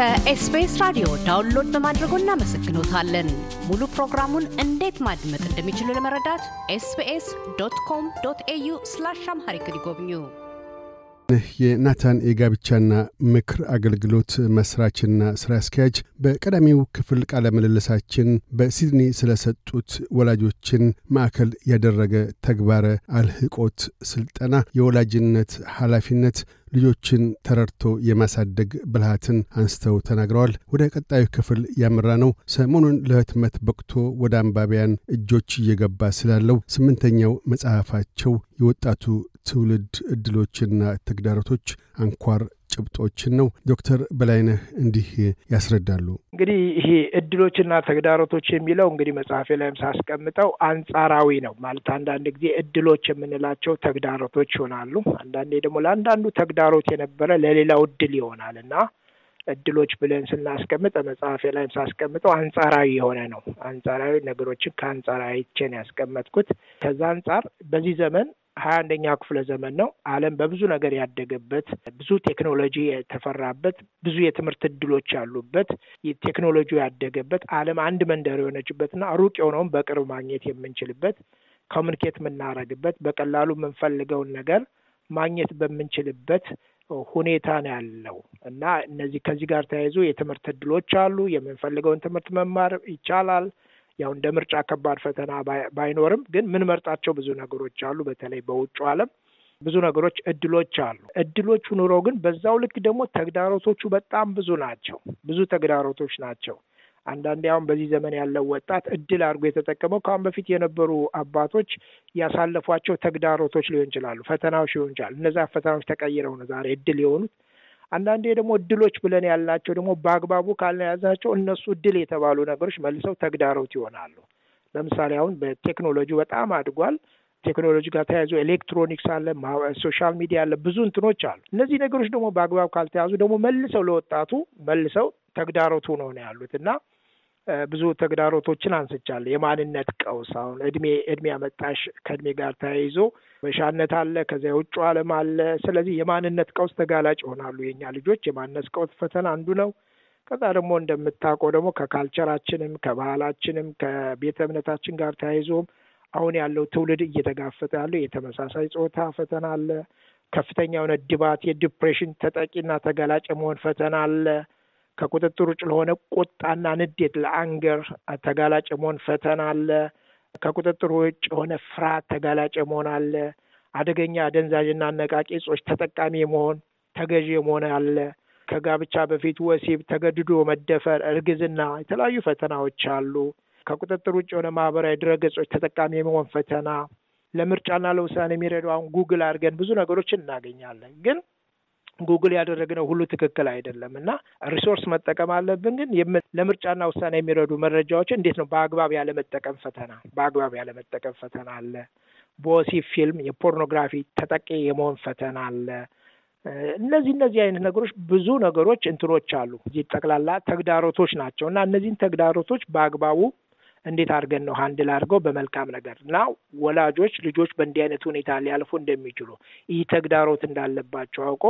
ከ SBS ራዲዮ download በማድረጎ እናመሰግኖታለን። ሙሉ ፕሮግራሙን እንዴት ማድመጥ እንደሚችሉ ለመረዳት SBS dot com dot au slash Amharic ይጎብኙ። የናታን የጋብቻና ምክር አገልግሎት መስራችና ስራ አስኪያጅ በቀዳሚው ክፍል ቃለ ምልልሳችን በሲድኒ ስለሰጡት ወላጆችን ማዕከል ያደረገ ተግባረ አልህቆት ስልጠና፣ የወላጅነት ኃላፊነት ልጆችን ተረድቶ የማሳደግ ብልሃትን አንስተው ተናግረዋል። ወደ ቀጣዩ ክፍል ያመራ ነው ሰሞኑን ለህትመት በቅቶ ወደ አንባቢያን እጆች እየገባ ስላለው ስምንተኛው መጽሐፋቸው የወጣቱ ትውልድ እድሎችና ተግዳሮቶች አንኳር ጭብጦችን ነው። ዶክተር በላይነህ እንዲህ ያስረዳሉ። እንግዲህ ይሄ እድሎችና ተግዳሮቶች የሚለው እንግዲህ መጽሐፌ ላይም ሳስቀምጠው አንጻራዊ ነው ማለት አንዳንድ ጊዜ እድሎች የምንላቸው ተግዳሮቶች ይሆናሉ። አንዳንዴ ደግሞ ለአንዳንዱ ተግዳሮት የነበረ ለሌላው እድል ይሆናል እና እድሎች ብለን ስናስቀምጥ መጽሐፌ ላይም ሳስቀምጠው አንጻራዊ የሆነ ነው። አንጻራዊ ነገሮችን ከአንጻራዊ ቼን ያስቀመጥኩት ከዛ አንጻር በዚህ ዘመን ሀያ አንደኛ ክፍለ ዘመን ነው። ዓለም በብዙ ነገር ያደገበት፣ ብዙ ቴክኖሎጂ የተፈራበት፣ ብዙ የትምህርት እድሎች ያሉበት፣ ቴክኖሎጂ ያደገበት፣ ዓለም አንድ መንደር የሆነችበትና ሩቅ የሆነውን በቅርብ ማግኘት የምንችልበት፣ ኮሚኒኬት የምናደርግበት፣ በቀላሉ የምንፈልገውን ነገር ማግኘት በምንችልበት ሁኔታ ነው ያለው እና እነዚህ ከዚህ ጋር ተያይዞ የትምህርት እድሎች አሉ። የምንፈልገውን ትምህርት መማር ይቻላል። ያው እንደ ምርጫ ከባድ ፈተና ባይኖርም ግን ምንመርጣቸው ብዙ ነገሮች አሉ። በተለይ በውጭ ዓለም ብዙ ነገሮች እድሎች አሉ። እድሎቹ ኑሮ ግን በዛው ልክ ደግሞ ተግዳሮቶቹ በጣም ብዙ ናቸው። ብዙ ተግዳሮቶች ናቸው። አንዳንዴ አሁን በዚህ ዘመን ያለው ወጣት እድል አድርጎ የተጠቀመው ከአሁን በፊት የነበሩ አባቶች ያሳለፏቸው ተግዳሮቶች ሊሆን ይችላሉ፣ ፈተናዎች ሊሆን ይችላሉ። እነዛ ፈተናዎች ተቀይረው ነው ዛሬ እድል የሆኑት። አንዳንዴ ደግሞ እድሎች ብለን ያልናቸው ደግሞ በአግባቡ ካልያዝናቸው እነሱ እድል የተባሉ ነገሮች መልሰው ተግዳሮት ይሆናሉ። ለምሳሌ አሁን በቴክኖሎጂ በጣም አድጓል። ቴክኖሎጂ ጋር ተያይዞ ኤሌክትሮኒክስ አለ፣ social media አለ፣ ብዙ እንትኖች አሉ። እነዚህ ነገሮች ደግሞ በአግባብ ካልተያዙ ደግሞ መልሰው ለወጣቱ መልሰው ተግዳሮቱ ነው ነው ያሉት እና ብዙ ተግዳሮቶችን አንስቻለሁ። የማንነት ቀውስ አሁን እድሜ እድሜ አመጣሽ ከእድሜ ጋር ተያይዞ በሻነት አለ፣ ከዚያ የውጭ ዓለም አለ። ስለዚህ የማንነት ቀውስ ተጋላጭ ይሆናሉ የኛ ልጆች። የማንነት ቀውስ ፈተና አንዱ ነው። ከዛ ደግሞ እንደምታውቀው ደግሞ ከካልቸራችንም ከባህላችንም ከቤተ እምነታችን ጋር ተያይዞም አሁን ያለው ትውልድ እየተጋፈጠ ያለው የተመሳሳይ ጾታ ፈተና አለ። ከፍተኛ የሆነ ድባት፣ የዲፕሬሽን ተጠቂና ተጋላጭ የመሆን ፈተና አለ። ከቁጥጥር ውጭ ለሆነ ቁጣና ንዴት ለአንገር ተጋላጭ የመሆን ፈተና አለ። ከቁጥጥር ውጭ የሆነ ፍርሃት ተጋላጭ የመሆን አለ። አደገኛ አደንዛዥና አነቃቂ እጾች ተጠቃሚ የመሆን ተገዢ የመሆን አለ። ከጋብቻ በፊት ወሲብ፣ ተገድዶ መደፈር፣ እርግዝና፣ የተለያዩ ፈተናዎች አሉ። ከቁጥጥር ውጭ የሆነ ማህበራዊ ድረገጾች ተጠቃሚ የመሆን ፈተና፣ ለምርጫና ለውሳኔ የሚረዱ አሁን ጉግል አድርገን ብዙ ነገሮችን እናገኛለን ግን ጉግል ያደረግነው ሁሉ ትክክል አይደለም እና resource መጠቀም አለብን። ግን ለምርጫና ውሳኔ የሚረዱ መረጃዎችን እንዴት ነው በአግባብ ያለመጠቀም ፈተና በአግባብ ያለመጠቀም ፈተና አለ። በወሲብ ፊልም፣ የፖርኖግራፊ ተጠቂ የመሆን ፈተና አለ። እነዚህ እነዚህ አይነት ነገሮች ብዙ ነገሮች እንትኖች አሉ። እዚህ ጠቅላላ ተግዳሮቶች ናቸው እና እነዚህን ተግዳሮቶች በአግባቡ እንዴት አድርገን ነው handle አድርገው በመልካም ነገር እና ወላጆች ልጆች በእንዲህ አይነት ሁኔታ ሊያልፉ እንደሚችሉ ይህ ተግዳሮት እንዳለባቸው አውቆ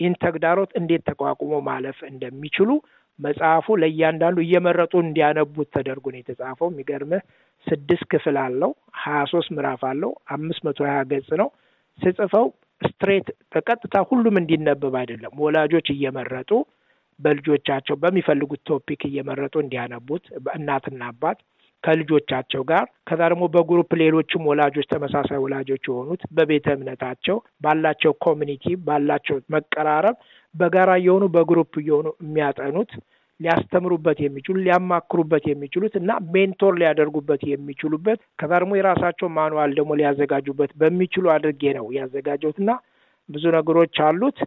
ይህን ተግዳሮት እንዴት ተቋቁሞ ማለፍ እንደሚችሉ መጽሐፉ ለእያንዳንዱ እየመረጡ እንዲያነቡት ተደርጎ ነው የተጻፈው። የሚገርምህ ስድስት ክፍል አለው፣ ሀያ ሶስት ምዕራፍ አለው፣ አምስት መቶ ሀያ ገጽ ነው። ስጽፈው straight በቀጥታ ሁሉም እንዲነበብ አይደለም። ወላጆች እየመረጡ በልጆቻቸው በሚፈልጉት topic እየመረጡ እንዲያነቡት እናትና አባት ከልጆቻቸው ጋር ከዛ ደግሞ በ group ሌሎችም ወላጆች ተመሳሳይ ወላጆች የሆኑት በቤተ እምነታቸው ባላቸው community ባላቸው መቀራረብ በጋራ እየሆኑ በ group እየሆኑ የሚያጠኑት ሊያስተምሩበት የሚችሉ ሊያማክሩበት የሚችሉት እና mentor ሊያደርጉበት የሚችሉበት ከዛ ደግሞ የራሳቸው manual ደግሞ ሊያዘጋጁበት በሚችሉ አድርጌ ነው ያዘጋጀሁት እና ብዙ ነገሮች አሉት።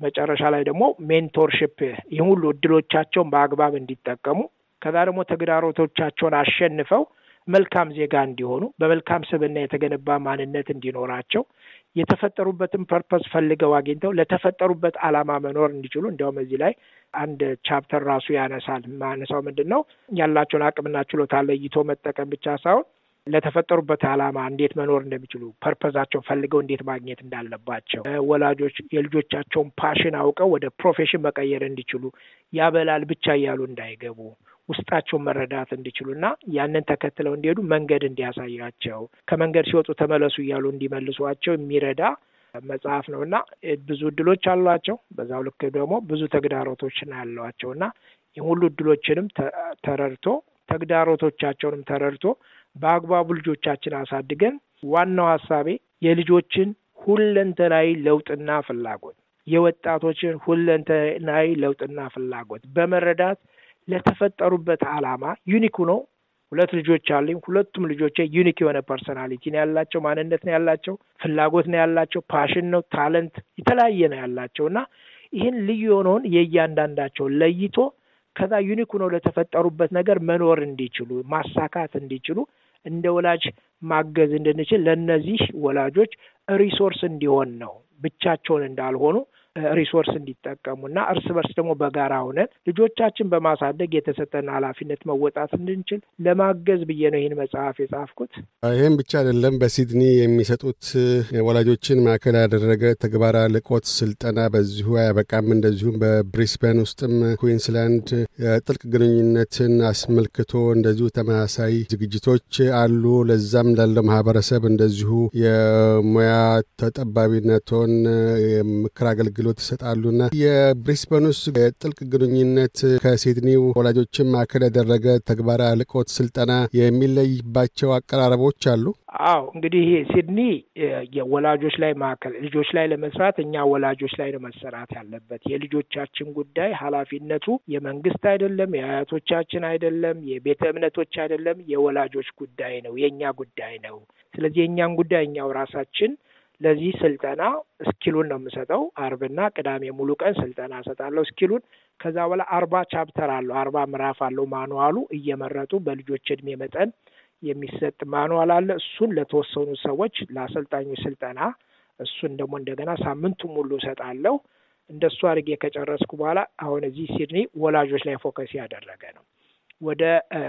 መጨረሻ ላይ ደግሞ mentorship ይህ ሁሉ እድሎቻቸውን በአግባብ እንዲጠቀሙ ከዛ ደግሞ ተግዳሮቶቻቸውን አሸንፈው መልካም ዜጋ እንዲሆኑ በመልካም ስብዕና የተገነባ ማንነት እንዲኖራቸው የተፈጠሩበትን purpose ፈልገው አግኝተው ለተፈጠሩበት ዓላማ መኖር እንዲችሉ እንዲያውም እዚህ ላይ አንድ chapter ራሱ ያነሳል። ማነሳው ምንድን ነው ያላቸውን አቅምና ችሎታ ለይቶ መጠቀም ብቻ ሳይሆን ለተፈጠሩበት ዓላማ እንዴት መኖር እንደሚችሉ purpose ኣቸውን ፈልገው እንዴት ማግኘት እንዳለባቸው ወላጆች የልጆቻቸውን passion አውቀው ወደ profession መቀየር እንዲችሉ ያበላል ብቻ እያሉ እንዳይገቡ ውስጣቸውን መረዳት እንዲችሉ እና ያንን ተከትለው እንዲሄዱ መንገድ እንዲያሳያቸው ከመንገድ ሲወጡ ተመለሱ እያሉ እንዲመልሷቸው የሚረዳ መጽሐፍ ነው እና ብዙ እድሎች አሏቸው። በዛው ልክ ደግሞ ብዙ ተግዳሮቶች ያሏቸው እና ሁሉ እድሎችንም ተረድቶ ተግዳሮቶቻቸውንም ተረድቶ በአግባቡ ልጆቻችን አሳድገን ዋናው ሀሳቤ የልጆችን ሁለንተናዊ ለውጥና ፍላጎት የወጣቶችን ሁለንተናዊ ለውጥና ፍላጎት በመረዳት ለተፈጠሩበት ዓላማ unique ነው። ሁለት ልጆች አሉኝ። ሁለቱም ልጆቼ unique የሆነ personality ነው ያላቸው፣ ማንነት ነው ያላቸው፣ ፍላጎት ነው ያላቸው፣ passion ነው፣ talent የተለያየ ነው ያላቸው እና ይህን ልዩ የሆነውን የእያንዳንዳቸውን ለይቶ ከዛ unique ሆነው ለተፈጠሩበት ነገር መኖር እንዲችሉ ማሳካት እንዲችሉ እንደ ወላጅ ማገዝ እንድንችል ለእነዚህ ወላጆች resource እንዲሆን ነው ብቻቸውን እንዳልሆኑ resource እንዲጠቀሙና እርስ በርስ ደግሞ በጋራ ሆነን ልጆቻችን በማሳደግ የተሰጠን ኃላፊነት መወጣት እንድንችል ለማገዝ ብዬ ነው ይህን መጽሐፍ የጻፍኩት። ይህም ብቻ አይደለም። በሲድኒ የሚሰጡት ወላጆችን ማዕከል ያደረገ ተግባራዊ ስልጠና በዚሁ አያበቃም። እንደዚሁም በብሪስበን ውስጥም ኩዊንስላንድ ጥልቅ ግንኙነትን አስመልክቶ እንደዚሁ ተመሳሳይ ዝግጅቶች አሉ። ለዛም ላለው ማህበረሰብ እንደዚሁ የሙያ ተጠባቢነቶን የምክር አገልግሎት ይሰጣሉና የብሪስበን ውስጥ የጥልቅ ግንኙነት ከሲድኒው ወላጆችን ማዕከል ያደረገ ተግባራ ልቆት ስልጠና የሚለይባቸው አቀራረቦች አሉ። አዎ እንግዲህ ሲድኒ የወላጆች ላይ ማዕከል ልጆች ላይ ለመስራት እኛ ወላጆች ላይ ነው መሰራት ያለበት። የልጆቻችን ጉዳይ ኃላፊነቱ የመንግስት አይደለም፣ የአያቶቻችን አይደለም፣ የቤተ እምነቶች አይደለም፣ የወላጆች ጉዳይ ነው፣ የእኛ ጉዳይ ነው። ስለዚህ የእኛን ጉዳይ እኛው ራሳችን ለዚህ ስልጠና እስኪሉን ነው የምሰጠው። አርብና ቅዳሜ ሙሉ ቀን ስልጠና እሰጣለሁ እስኪሉን። ከዛ በኋላ አርባ chapter አለው አርባ ምዕራፍ አለው manual ኡ እየመረጡ በልጆች እድሜ መጠን የሚሰጥ manual አለ። እሱን ለተወሰኑ ሰዎች ለአሰልጣኞች ስልጠና እሱን ደግሞ እንደገና ሳምንቱ ሙሉ እሰጣለሁ። እንደሱ አድርጌ ከጨረስኩ በኋላ አሁን እዚህ ሲድኒ ወላጆች ላይ focus ያደረገ ነው። ወደ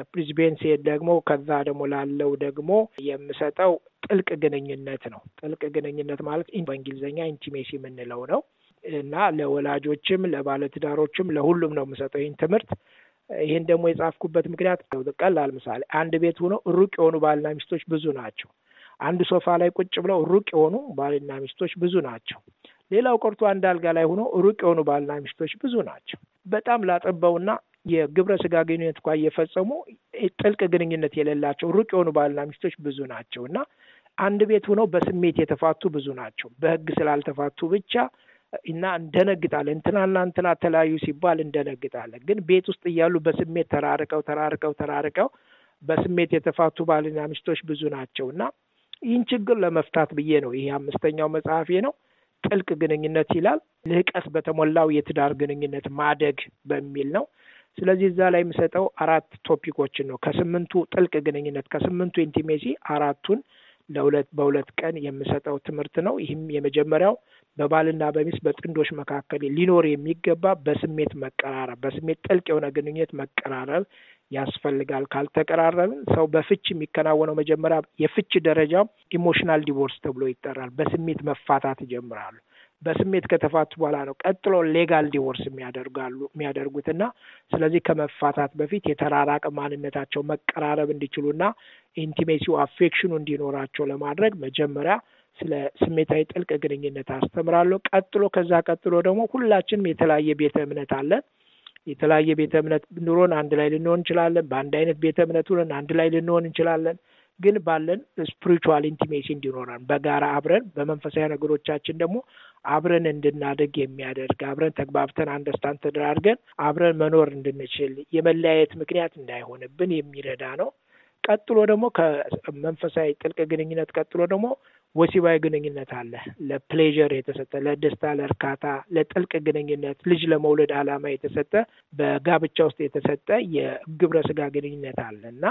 ብሪዝቤን ሲሄድ ደግሞ ከዛ ደግሞ ላለው ደግሞ የምሰጠው ጥልቅ ግንኙነት ነው። ጥልቅ ግንኙነት ማለት በእንግሊዝኛ intimacy የምንለው ነው እና ለወላጆችም ለባለትዳሮችም ለሁሉም ነው የምሰጠው ይህን ትምህርት። ይህን ደግሞ የጻፍኩበት ምክንያት ቀላል ምሳሌ፣ አንድ ቤት ሆነው ሩቅ የሆኑ ባልና ሚስቶች ብዙ ናቸው። አንድ ሶፋ ላይ ቁጭ ብለው ሩቅ የሆኑ ባልና ሚስቶች ብዙ ናቸው። ሌላው ቀርቶ አንድ አልጋ ላይ ሆነው ሩቅ የሆኑ ባልና ሚስቶች ብዙ ናቸው። በጣም ላጠበውና የግብረ ስጋ ግንኙነት እንኳ እየፈጸሙ ጥልቅ ግንኙነት የሌላቸው ሩቅ የሆኑ ባልና ሚስቶች ብዙ ናቸው እና አንድ ቤት ሆነው በስሜት የተፋቱ ብዙ ናቸው። በሕግ ስላልተፋቱ ብቻ እና እንደነግጣለን። እንትናና እንትና ተለያዩ ሲባል እንደነግጣለን። ግን ቤት ውስጥ እያሉ በስሜት ተራርቀው ተራርቀው ተራርቀው በስሜት የተፋቱ ባልና ሚስቶች ብዙ ናቸው እና ይህን ችግር ለመፍታት ብዬ ነው ይሄ አምስተኛው መጽሐፌ ነው። ጥልቅ ግንኙነት ይላል። ልህቀት በተሞላው የትዳር ግንኙነት ማደግ በሚል ነው። ስለዚህ እዛ ላይ የምሰጠው አራት ቶፒኮችን ነው። ከስምንቱ ጥልቅ ግንኙነት ከስምንቱ ኢንቲሜሲ አራቱን ለሁለት በሁለት ቀን የምሰጠው ትምህርት ነው። ይህም የመጀመሪያው በባልና በሚስት በጥንዶች መካከል ሊኖር የሚገባ በስሜት መቀራረብ፣ በስሜት ጥልቅ የሆነ ግንኙነት መቀራረብ ያስፈልጋል። ካልተቀራረብን ሰው በፍች የሚከናወነው መጀመሪያ የፍች ደረጃው emotional divorce ተብሎ ይጠራል። በስሜት መፋታት ይጀምራሉ። በስሜት ከተፋቱ በኋላ ነው ቀጥሎ legal divorce የሚያደርጋሉ የሚያደርጉትና ስለዚህ ከመፋታት በፊት የተራራቀ ማንነታቸው መቀራረብ እንዲችሉና intimacy ው affection ኑ እንዲኖራቸው ለማድረግ መጀመሪያ ስለ ስሜታዊ ጥልቅ ግንኙነት አስተምራለሁ። ቀጥሎ ከዛ ቀጥሎ ደግሞ ሁላችንም የተለያየ ቤተ እምነት አለን። የተለያየ ቤተ እምነት ኖሮን አንድ ላይ ልንሆን እንችላለን። በአንድ አይነት ቤተ እምነት ሆነን አንድ ላይ ልንሆን እንችላለን። ግን ባለን spiritual intimacy እንዲኖረን በጋራ አብረን በመንፈሳዊ ነገሮቻችን ደግሞ አብረን እንድናደግ የሚያደርግ አብረን ተግባብተን understand ተደራርገን አብረን መኖር እንድንችል የመለያየት ምክንያት እንዳይሆንብን የሚረዳ ነው። ቀጥሎ ደግሞ ከመንፈሳዊ ጥልቅ ግንኙነት ቀጥሎ ደግሞ ወሲባዊ ግንኙነት አለ። ለ pleasure የተሰጠ ለደስታ፣ ለእርካታ፣ ለጥልቅ ግንኙነት ልጅ ለመውለድ ዓላማ የተሰጠ በጋብቻ ውስጥ የተሰጠ የግብረ ስጋ ግንኙነት አለ እና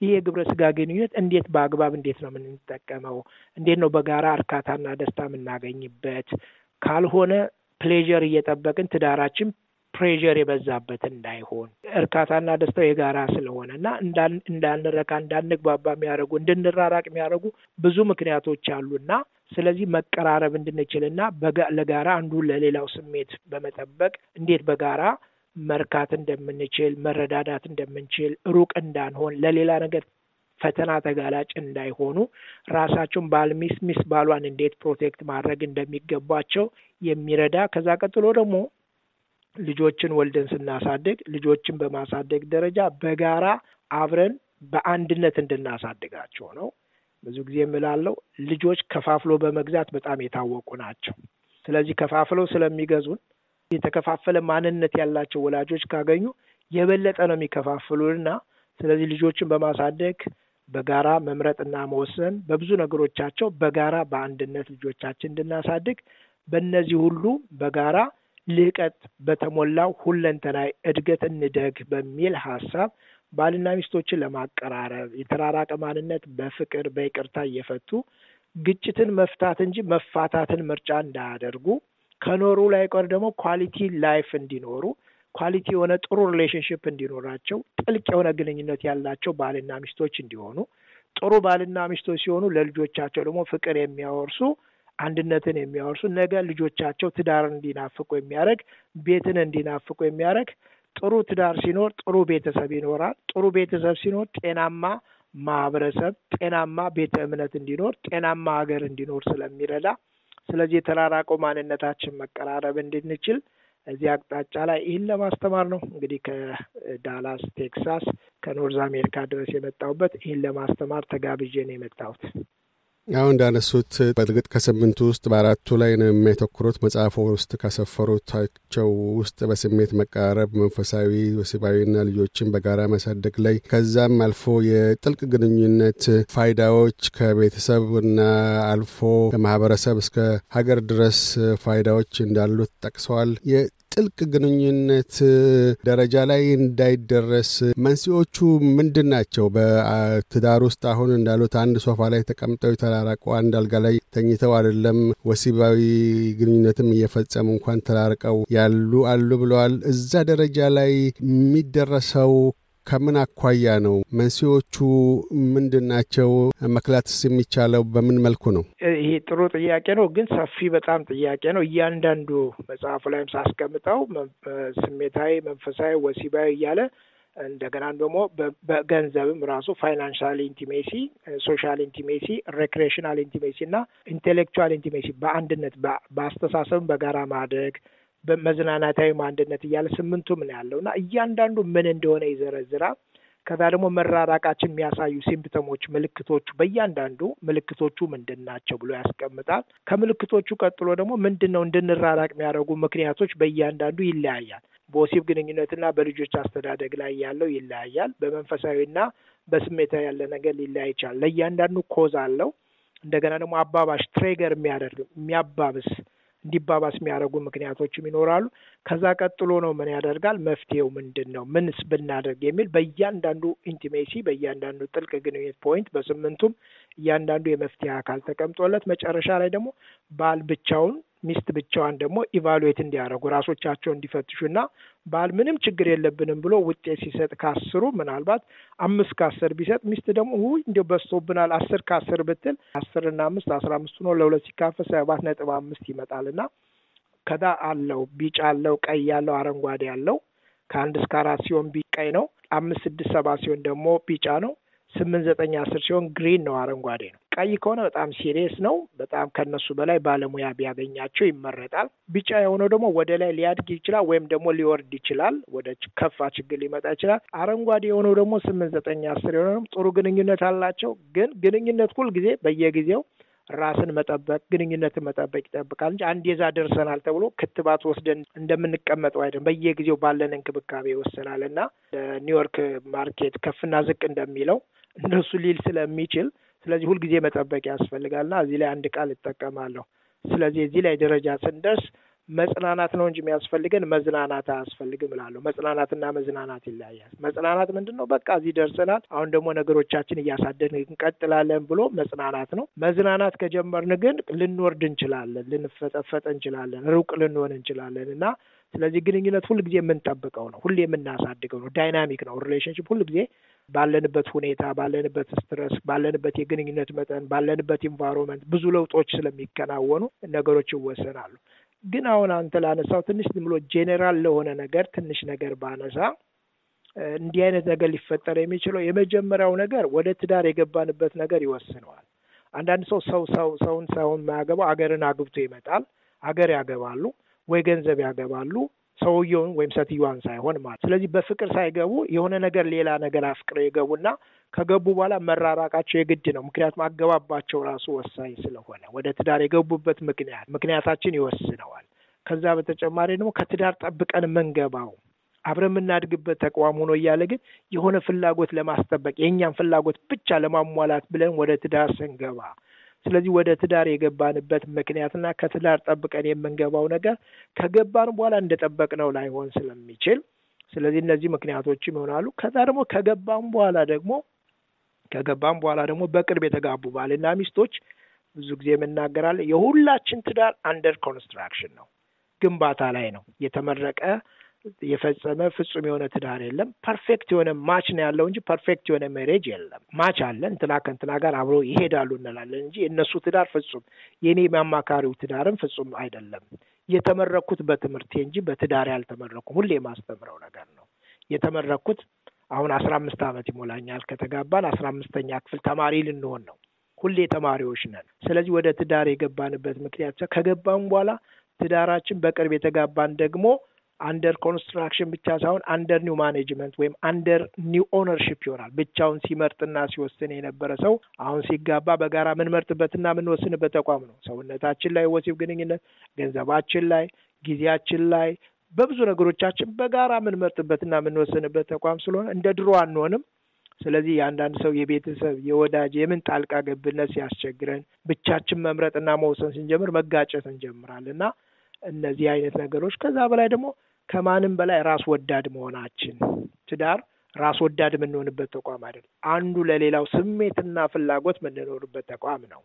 ይህ የግብረ ስጋ ግንኙነት እንዴት በአግባብ እንዴት ነው የምንጠቀመው? እንዴት ነው በጋራ እርካታና ደስታ የምናገኝበት? ካልሆነ pleasure እየጠበቅን ትዳራችን pressure የበዛበት እንዳይሆን እርካታና ደስታው የጋራ ስለሆነ እና እንዳንረካ እንዳንግባባ የሚያደርጉ እንድንራራቅ የሚያደርጉ ብዙ ምክንያቶች አሉና ስለዚህ መቀራረብ እንድንችልና ለጋራ አንዱ ለሌላው ስሜት በመጠበቅ እንዴት በጋራ መርካት እንደምንችል መረዳዳት እንደምንችል ሩቅ እንዳንሆን ለሌላ ነገር ፈተና ተጋላጭ እንዳይሆኑ ራሳቸውን ባል ሚስት ሚስት ባሏን እንዴት protect ማድረግ እንደሚገባቸው የሚረዳ ከዛ ቀጥሎ ደግሞ ልጆችን ወልደን ስናሳድግ ልጆችን በማሳደግ ደረጃ በጋራ አብረን በአንድነት እንድናሳድጋቸው ነው። ብዙ ጊዜ የምላለው ልጆች ከፋፍሎ በመግዛት በጣም የታወቁ ናቸው። ስለዚህ ከፋፍለው ስለሚገዙን የተከፋፈለ ማንነት ያላቸው ወላጆች ካገኙ የበለጠ ነው የሚከፋፍሉንና ስለዚህ ልጆችን በማሳደግ በጋራ መምረጥና መወሰን በብዙ ነገሮቻቸው በጋራ በአንድነት ልጆቻችን እንድናሳድግ በእነዚህ ሁሉ በጋራ ልህቀት በተሞላው ሁለንተናዊ እድገት እንደግ በሚል ሀሳብ ባልና ሚስቶችን ለማቀራረብ የተራራቀ ማንነት በፍቅር በይቅርታ እየፈቱ ግጭትን መፍታት እንጂ መፋታትን ምርጫ እንዳያደርጉ ከኖሩ ላይ ቀር ደግሞ quality life እንዲኖሩ quality የሆነ ጥሩ relationship እንዲኖራቸው ጥልቅ የሆነ ግንኙነት ያላቸው ባልና ሚስቶች እንዲሆኑ ጥሩ ባልና ሚስቶች ሲሆኑ ለልጆቻቸው ደግሞ ፍቅር የሚያወርሱ አንድነትን የሚያወርሱ ነገ ልጆቻቸው ትዳር እንዲናፍቁ የሚያደርግ ቤትን እንዲናፍቁ የሚያደርግ ጥሩ ትዳር ሲኖር ጥሩ ቤተሰብ ይኖራል። ጥሩ ቤተሰብ ሲኖር ጤናማ ማህበረሰብ፣ ጤናማ ቤተ እምነት እንዲኖር፣ ጤናማ ሀገር እንዲኖር ስለሚረዳ ስለዚህ የተራራቀው ማንነታችን መቀራረብ እንድንችል እዚህ አቅጣጫ ላይ ይህን ለማስተማር ነው እንግዲህ ከዳላስ ቴክሳስ ከኖርዝ አሜሪካ ድረስ የመጣሁበት ይህን ለማስተማር ተጋብዤ ነው የመጣሁት። አሁን እንዳነሱት በእርግጥ ከስምንቱ ውስጥ በአራቱ ላይ ነው የሚያተኩሩት። መጽሐፎ ውስጥ ካሰፈሩታቸው ውስጥ በስሜት መቀራረብ፣ መንፈሳዊ፣ ወሲባዊና ልጆችን በጋራ ማሳደግ ላይ ከዛም አልፎ የጥልቅ ግንኙነት ፋይዳዎች ከቤተሰብና አልፎ ከማህበረሰብ እስከ ሀገር ድረስ ፋይዳዎች እንዳሉት ጠቅሰዋል። ጥልቅ ግንኙነት ደረጃ ላይ እንዳይደረስ መንስኤዎቹ ምንድን ናቸው? በትዳር ውስጥ አሁን እንዳሉት አንድ ሶፋ ላይ ተቀምጠው የተራራቁ አንድ አልጋ ላይ ተኝተው አይደለም ወሲባዊ ግንኙነትም እየፈጸሙ እንኳን ተራርቀው ያሉ አሉ ብለዋል። እዛ ደረጃ ላይ የሚደረሰው ከምን አኳያ ነው? መንስኤዎቹ ምንድን ናቸው? መክላትስ የሚቻለው በምን መልኩ ነው? ይሄ ጥሩ ጥያቄ ነው፣ ግን ሰፊ በጣም ጥያቄ ነው። እያንዳንዱ መጽሐፉ ላይም ሳስቀምጠው ስሜታዊ፣ መንፈሳዊ፣ ወሲባዊ እያለ እንደገና ደግሞ በገንዘብም ራሱ financial intimacy፣ social intimacy፣ recreational intimacy እና intellectual intimacy በአንድነት በአስተሳሰብም በጋራ ማድረግ በመዝናናታዊ አንድነት እያለ ስምንቱ ምን ያለው እና እያንዳንዱ ምን እንደሆነ ይዘረዝራል። ከዛ ደግሞ መራራቃችን የሚያሳዩ symptom ኦች ምልክቶቹ በእያንዳንዱ ምልክቶቹ ምንድን ናቸው ብሎ ያስቀምጣል። ከምልክቶቹ ቀጥሎ ደግሞ ምንድን ነው እንድንራራቅ የሚያደርጉ ምክንያቶች በእያንዳንዱ ይለያያል። በወሲብ ግንኙነትና በልጆች አስተዳደግ ላይ ያለው ይለያያል። በመንፈሳዊና በስሜታዊ ያለ ነገር ሊለያይ ይችላል። ለእያንዳንዱ cause አለው። እንደገና ደግሞ አባባሽ trigger የሚያደርግ የሚያባብስ እንዲባባስ የሚያደርጉ ምክንያቶችም ይኖራሉ። ከዛ ቀጥሎ ነው ምን ያደርጋል፣ መፍትሄው ምንድን ነው፣ ምንስ ብናደርግ የሚል በእያንዳንዱ intimacy፣ በእያንዳንዱ ጥልቅ ግንኙነት point፣ በስምንቱም እያንዳንዱ የመፍትሄ አካል ተቀምጦለት መጨረሻ ላይ ደግሞ ባል ብቻውን ሚስት ብቻዋን ደግሞ evaluate እንዲያደርጉ ራሶቻቸው እንዲፈትሹና ባል ምንም ችግር የለብንም ብሎ ውጤት ሲሰጥ ከአስሩ ምናልባት አምስት ከአስር ቢሰጥ ሚስት ደግሞ ውይ እንዲያው በዝቶብናል አስር ከአስር ብትል አስርና አምስት አስራ አምስት ሆኖ ለሁለት ሲካፈል ሰባት ነጥብ አምስት ይመጣልና ከዛ አለው ቢጫ አለው ቀይ ያለው አረንጓዴ ያለው ከአንድ እስከ አራት ሲሆን ቀይ ነው። አምስት ስድስት ሰባት ሲሆን ደግሞ ቢጫ ነው። ስምንት ዘጠኝ አስር ሲሆን green ነው፣ አረንጓዴ ነው። ቀይ ከሆነ በጣም serious ነው። በጣም ከነሱ በላይ ባለሙያ ቢያገኛቸው ይመረጣል። ቢጫ የሆነው ደግሞ ወደ ላይ ሊያድግ ይችላል ወይም ደግሞ ሊወርድ ይችላል። ወደ ከፋ ችግር ሊመጣ ይችላል። አረንጓዴ የሆነው ደግሞ ስምንት ዘጠኝ አስር የሆነ ጥሩ ግንኙነት አላቸው። ግን ግንኙነት ሁልጊዜ በየጊዜው ራስን መጠበቅ ግንኙነትን መጠበቅ ይጠብቃል እንጂ አንዴ እዛ ደርሰናል ተብሎ ክትባት ወስደን እንደምንቀመጠው አይደለም። በየጊዜው ባለን እንክብካቤ ይወሰናል እና ኒውዮርክ market ከፍና ዝቅ እንደሚለው እነሱ ሊል ስለሚችል ስለዚህ ሁልጊዜ መጠበቅ ያስፈልጋልና እዚህ ላይ አንድ ቃል እጠቀማለሁ። ስለዚህ እዚህ ላይ ደረጃ ስንደርስ መጽናናት ነው እንጂ የሚያስፈልገን መዝናናት አያስፈልግም እላለሁ። መጽናናትና መዝናናት ይለያያል። መጽናናት ምንድን ነው? በቃ እዚህ ደርሰናል፣ አሁን ደግሞ ነገሮቻችን እያሳደግን እንቀጥላለን ብሎ መጽናናት ነው። መዝናናት ከጀመርን ግን ልንወርድ እንችላለን፣ ልንፈጠፈጥ እንችላለን፣ ሩቅ ልንሆን እንችላለን እና ስለዚህ ግንኙነት ሁል ጊዜ የምንጠብቀው ነው፣ ሁሌ የምናሳድገው ነው። dynamic ነው relationship ሁል ጊዜ ባለንበት ሁኔታ፣ ባለንበት stress፣ ባለንበት የግንኙነት መጠን፣ ባለንበት environment ብዙ ለውጦች ስለሚከናወኑ ነገሮች ይወሰናሉ። ግን አሁን አንተ ላነሳው ትንሽ ዝም ብሎ ጄኔራል ለሆነ ነገር ትንሽ ነገር ባነሳ እንዲህ አይነት ነገር ሊፈጠር የሚችለው የመጀመሪያው ነገር ወደ ትዳር የገባንበት ነገር ይወስነዋል። አንዳንድ ሰው ሰው ሰው ሰውን ሳይሆን የማያገባው አገርን አግብቶ ይመጣል። አገር ያገባሉ ወይ ገንዘብ ያገባሉ ሰውየውን ወይም ሴትዮዋን ሳይሆን ማለት። ስለዚህ በፍቅር ሳይገቡ የሆነ ነገር ሌላ ነገር አፍቅረው የገቡና ከገቡ በኋላ መራራቃቸው የግድ ነው። ምክንያቱም አገባባቸው ራሱ ወሳኝ ስለሆነ ወደ ትዳር የገቡበት ምክንያት ምክንያታችን ይወስነዋል። ከዛ በተጨማሪ ደግሞ ከትዳር ጠብቀን የምንገባው አብረን የምናድግበት ተቋም ሆኖ እያለ ግን የሆነ ፍላጎት ለማስጠበቅ የእኛን ፍላጎት ብቻ ለማሟላት ብለን ወደ ትዳር ስንገባ ስለዚህ ወደ ትዳር የገባንበት ምክንያትና ከትዳር ጠብቀን የምንገባው ነገር ከገባን በኋላ እንደጠበቅነው ላይሆን ስለሚችል ስለዚህ እነዚህ ምክንያቶችም ይሆናሉ። ከዛ ደግሞ ከገባን በኋላ ደግሞ ከገባን በኋላ ደግሞ በቅርብ የተጋቡ ባልና ሚስቶች ብዙ ጊዜ እናገራለሁ የሁላችን ትዳር under construction ነው፣ ግንባታ ላይ ነው የተመረቀ የፈጸመ ፍጹም የሆነ ትዳር የለም። perfect የሆነ match ነው ያለው እንጂ perfect የሆነ marriage የለም። match አለ እንትና ከእንትና ጋር አብሮ ይሄዳሉ እንላለን እንጂ የእነሱ ትዳር ፍጹም የእኔ የአማካሪው ትዳርም ፍጹም አይደለም። የተመረቅኩት በትምህርቴ እንጂ በትዳር አልተመረቅኩም ሁሌ የማስተምረው ነገር ነው። የተመረቅኩት አሁን አስራ አምስት ዓመት ይሞላኛል ከተጋባን አስራ አምስተኛ ክፍል ተማሪ ልንሆን ነው። ሁሌ ተማሪዎች ነን። ስለዚህ ወደ ትዳር የገባንበት ምክንያት ከገባን በኋላ ትዳራችን በቅርብ የተጋባን ደግሞ under construction ብቻ ሳይሆን under new management ወይም under new ownership ይሆናል። ብቻውን ሲመርጥና ሲወስን የነበረ ሰው አሁን ሲጋባ በጋራ የምንመርጥበትና የምንወስንበት ተቋም ነው። ሰውነታችን ላይ ወሲብ ግንኙነት፣ ገንዘባችን ላይ፣ ጊዜያችን ላይ በብዙ ነገሮቻችን በጋራ የምንመርጥበትና የምንወስንበት ተቋም ስለሆነ እንደ ድሮ አንሆንም። ስለዚህ የአንዳንድ ሰው የቤተሰብ የወዳጅ የምን ጣልቃ ገብነት ሲያስቸግረን ብቻችን መምረጥና መወሰን ስንጀምር መጋጨት እንጀምራለን እና እነዚህ አይነት ነገሮች ከዛ በላይ ደግሞ ከማንም በላይ ራስ ወዳድ መሆናችን ትዳር ራስ ወዳድ የምንሆንበት ተቋም አይደለም። አንዱ ለሌላው ስሜትና ፍላጎት የምንኖርበት ተቋም ነው።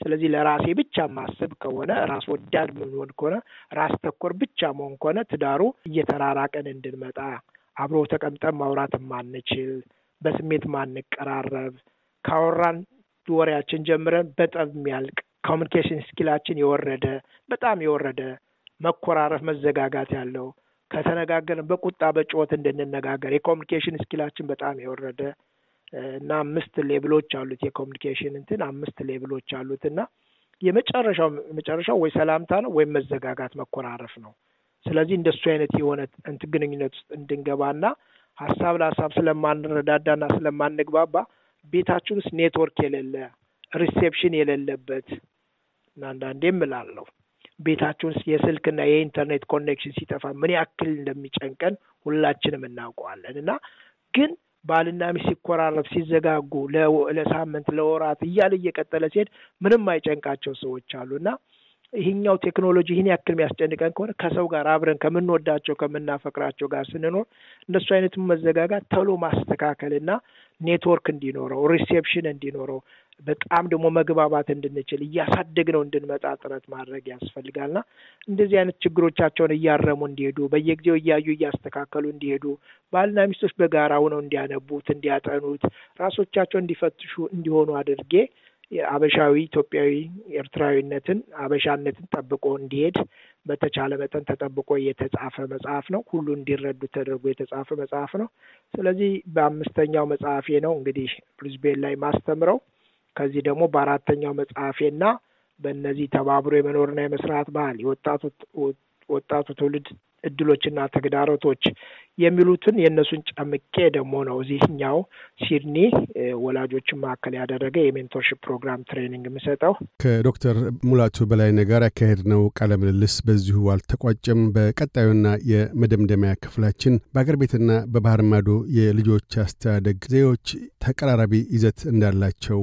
ስለዚህ ለራሴ ብቻ ማስብ ከሆነ ራስ ወዳድ የምንሆን ከሆነ ራስ ተኮር ብቻ መሆን ከሆነ ትዳሩ እየተራራቀን እንድንመጣ አብሮ ተቀምጠን ማውራት ማንችል፣ በስሜት ማንቀራረብ፣ ካወራን ወሬያችን ጀምረን በጠብ የሚያልቅ communication skill ኣችን የወረደ በጣም የወረደ መኮራረፍ፣ መዘጋጋት ያለው ከተነጋገርን በቁጣ በጩኸት እንድንነጋገር የ communication skill ኣችን በጣም የወረደ እና አምስት level ኦች አሉት የ communication እንትን አምስት level ኦች አሉት እና የመጨረሻው መጨረሻው ወይ ሰላምታ ነው ወይም መዘጋጋት መኮራረፍ ነው። ስለዚህ እንደሱ አይነት የሆነ እንትን ግንኙነት ውስጥ እንድንገባና ሀሳብ ለሀሳብ ስለማንረዳዳና ስለማንግባባ ቤታችን ውስጥ ኔትወርክ የሌለ reception የሌለበት እና አንዳንዴ እምላለሁ ቤታችን የስልክና የኢንተርኔት connection ሲጠፋ ምን ያክል እንደሚጨንቀን ሁላችንም እናውቀዋለን። እና ግን ባልና ሚስት ሲኮራረፍ ሲዘጋጉ ለሳምንት ለወራት እያለ እየቀጠለ ሲሄድ ምንም አይጨንቃቸው ሰዎች አሉ እና ይህኛው ቴክኖሎጂ ይህን ያክል የሚያስጨንቀን ከሆነ ከሰው ጋር አብረን ከምንወዳቸው ከምናፈቅራቸው ጋር ስንኖር እንደሱ አይነቱ መዘጋጋት ቶሎ ማስተካከልና ኔትወርክ እንዲኖረው reception እንዲኖረው በጣም ደግሞ መግባባት እንድንችል እያሳደግነው እንድንመጣ ጥረት ማድረግ ያስፈልጋልና እንደዚህ አይነት ችግሮቻቸውን እያረሙ እንዲሄዱ በየጊዜው እያዩ እያስተካከሉ እንዲሄዱ ባልና ሚስቶች በጋራ ሆነው እንዲያነቡት፣ እንዲያጠኑት፣ ራሶቻቸው እንዲፈትሹ እንዲሆኑ አድርጌ አበሻዊ ኢትዮጵያዊ ኤርትራዊነትን አበሻነትን ጠብቆ እንዲሄድ በተቻለ መጠን ተጠብቆ የተጻፈ መጽሐፍ ነው። ሁሉ እንዲረዱ ተደርጎ የተጻፈ መጽሐፍ ነው። ስለዚህ በአምስተኛው መጽሐፌ ነው እንግዲህ ብሪዝቤን ላይ ማስተምረው። ከዚህ ደግሞ በአራተኛው መጽሐፌና በእነዚህ ተባብሮ የመኖርና የመስራት ባህል የወጣቱ ወጣቱ ትውልድ እድሎችና ተግዳሮቶች የሚሉትን የእነሱን ጨምቄ ደግሞ ነው እዚህኛው ሲድኒ ወላጆችን ማዕከል ያደረገ የ mentorship ፕሮግራም training የምሰጠው። ከዶክተር ሙላቱ በላይነህ ጋር ያካሄድነው ቃለ ምልልስ በዚሁ አልተቋጨም። በቀጣዩና የመደምደሚያ ክፍላችን በአገር ቤትና በባህር ማዶ የልጆች አስተዳደግ ዘዬዎች ተቀራራቢ ይዘት እንዳላቸው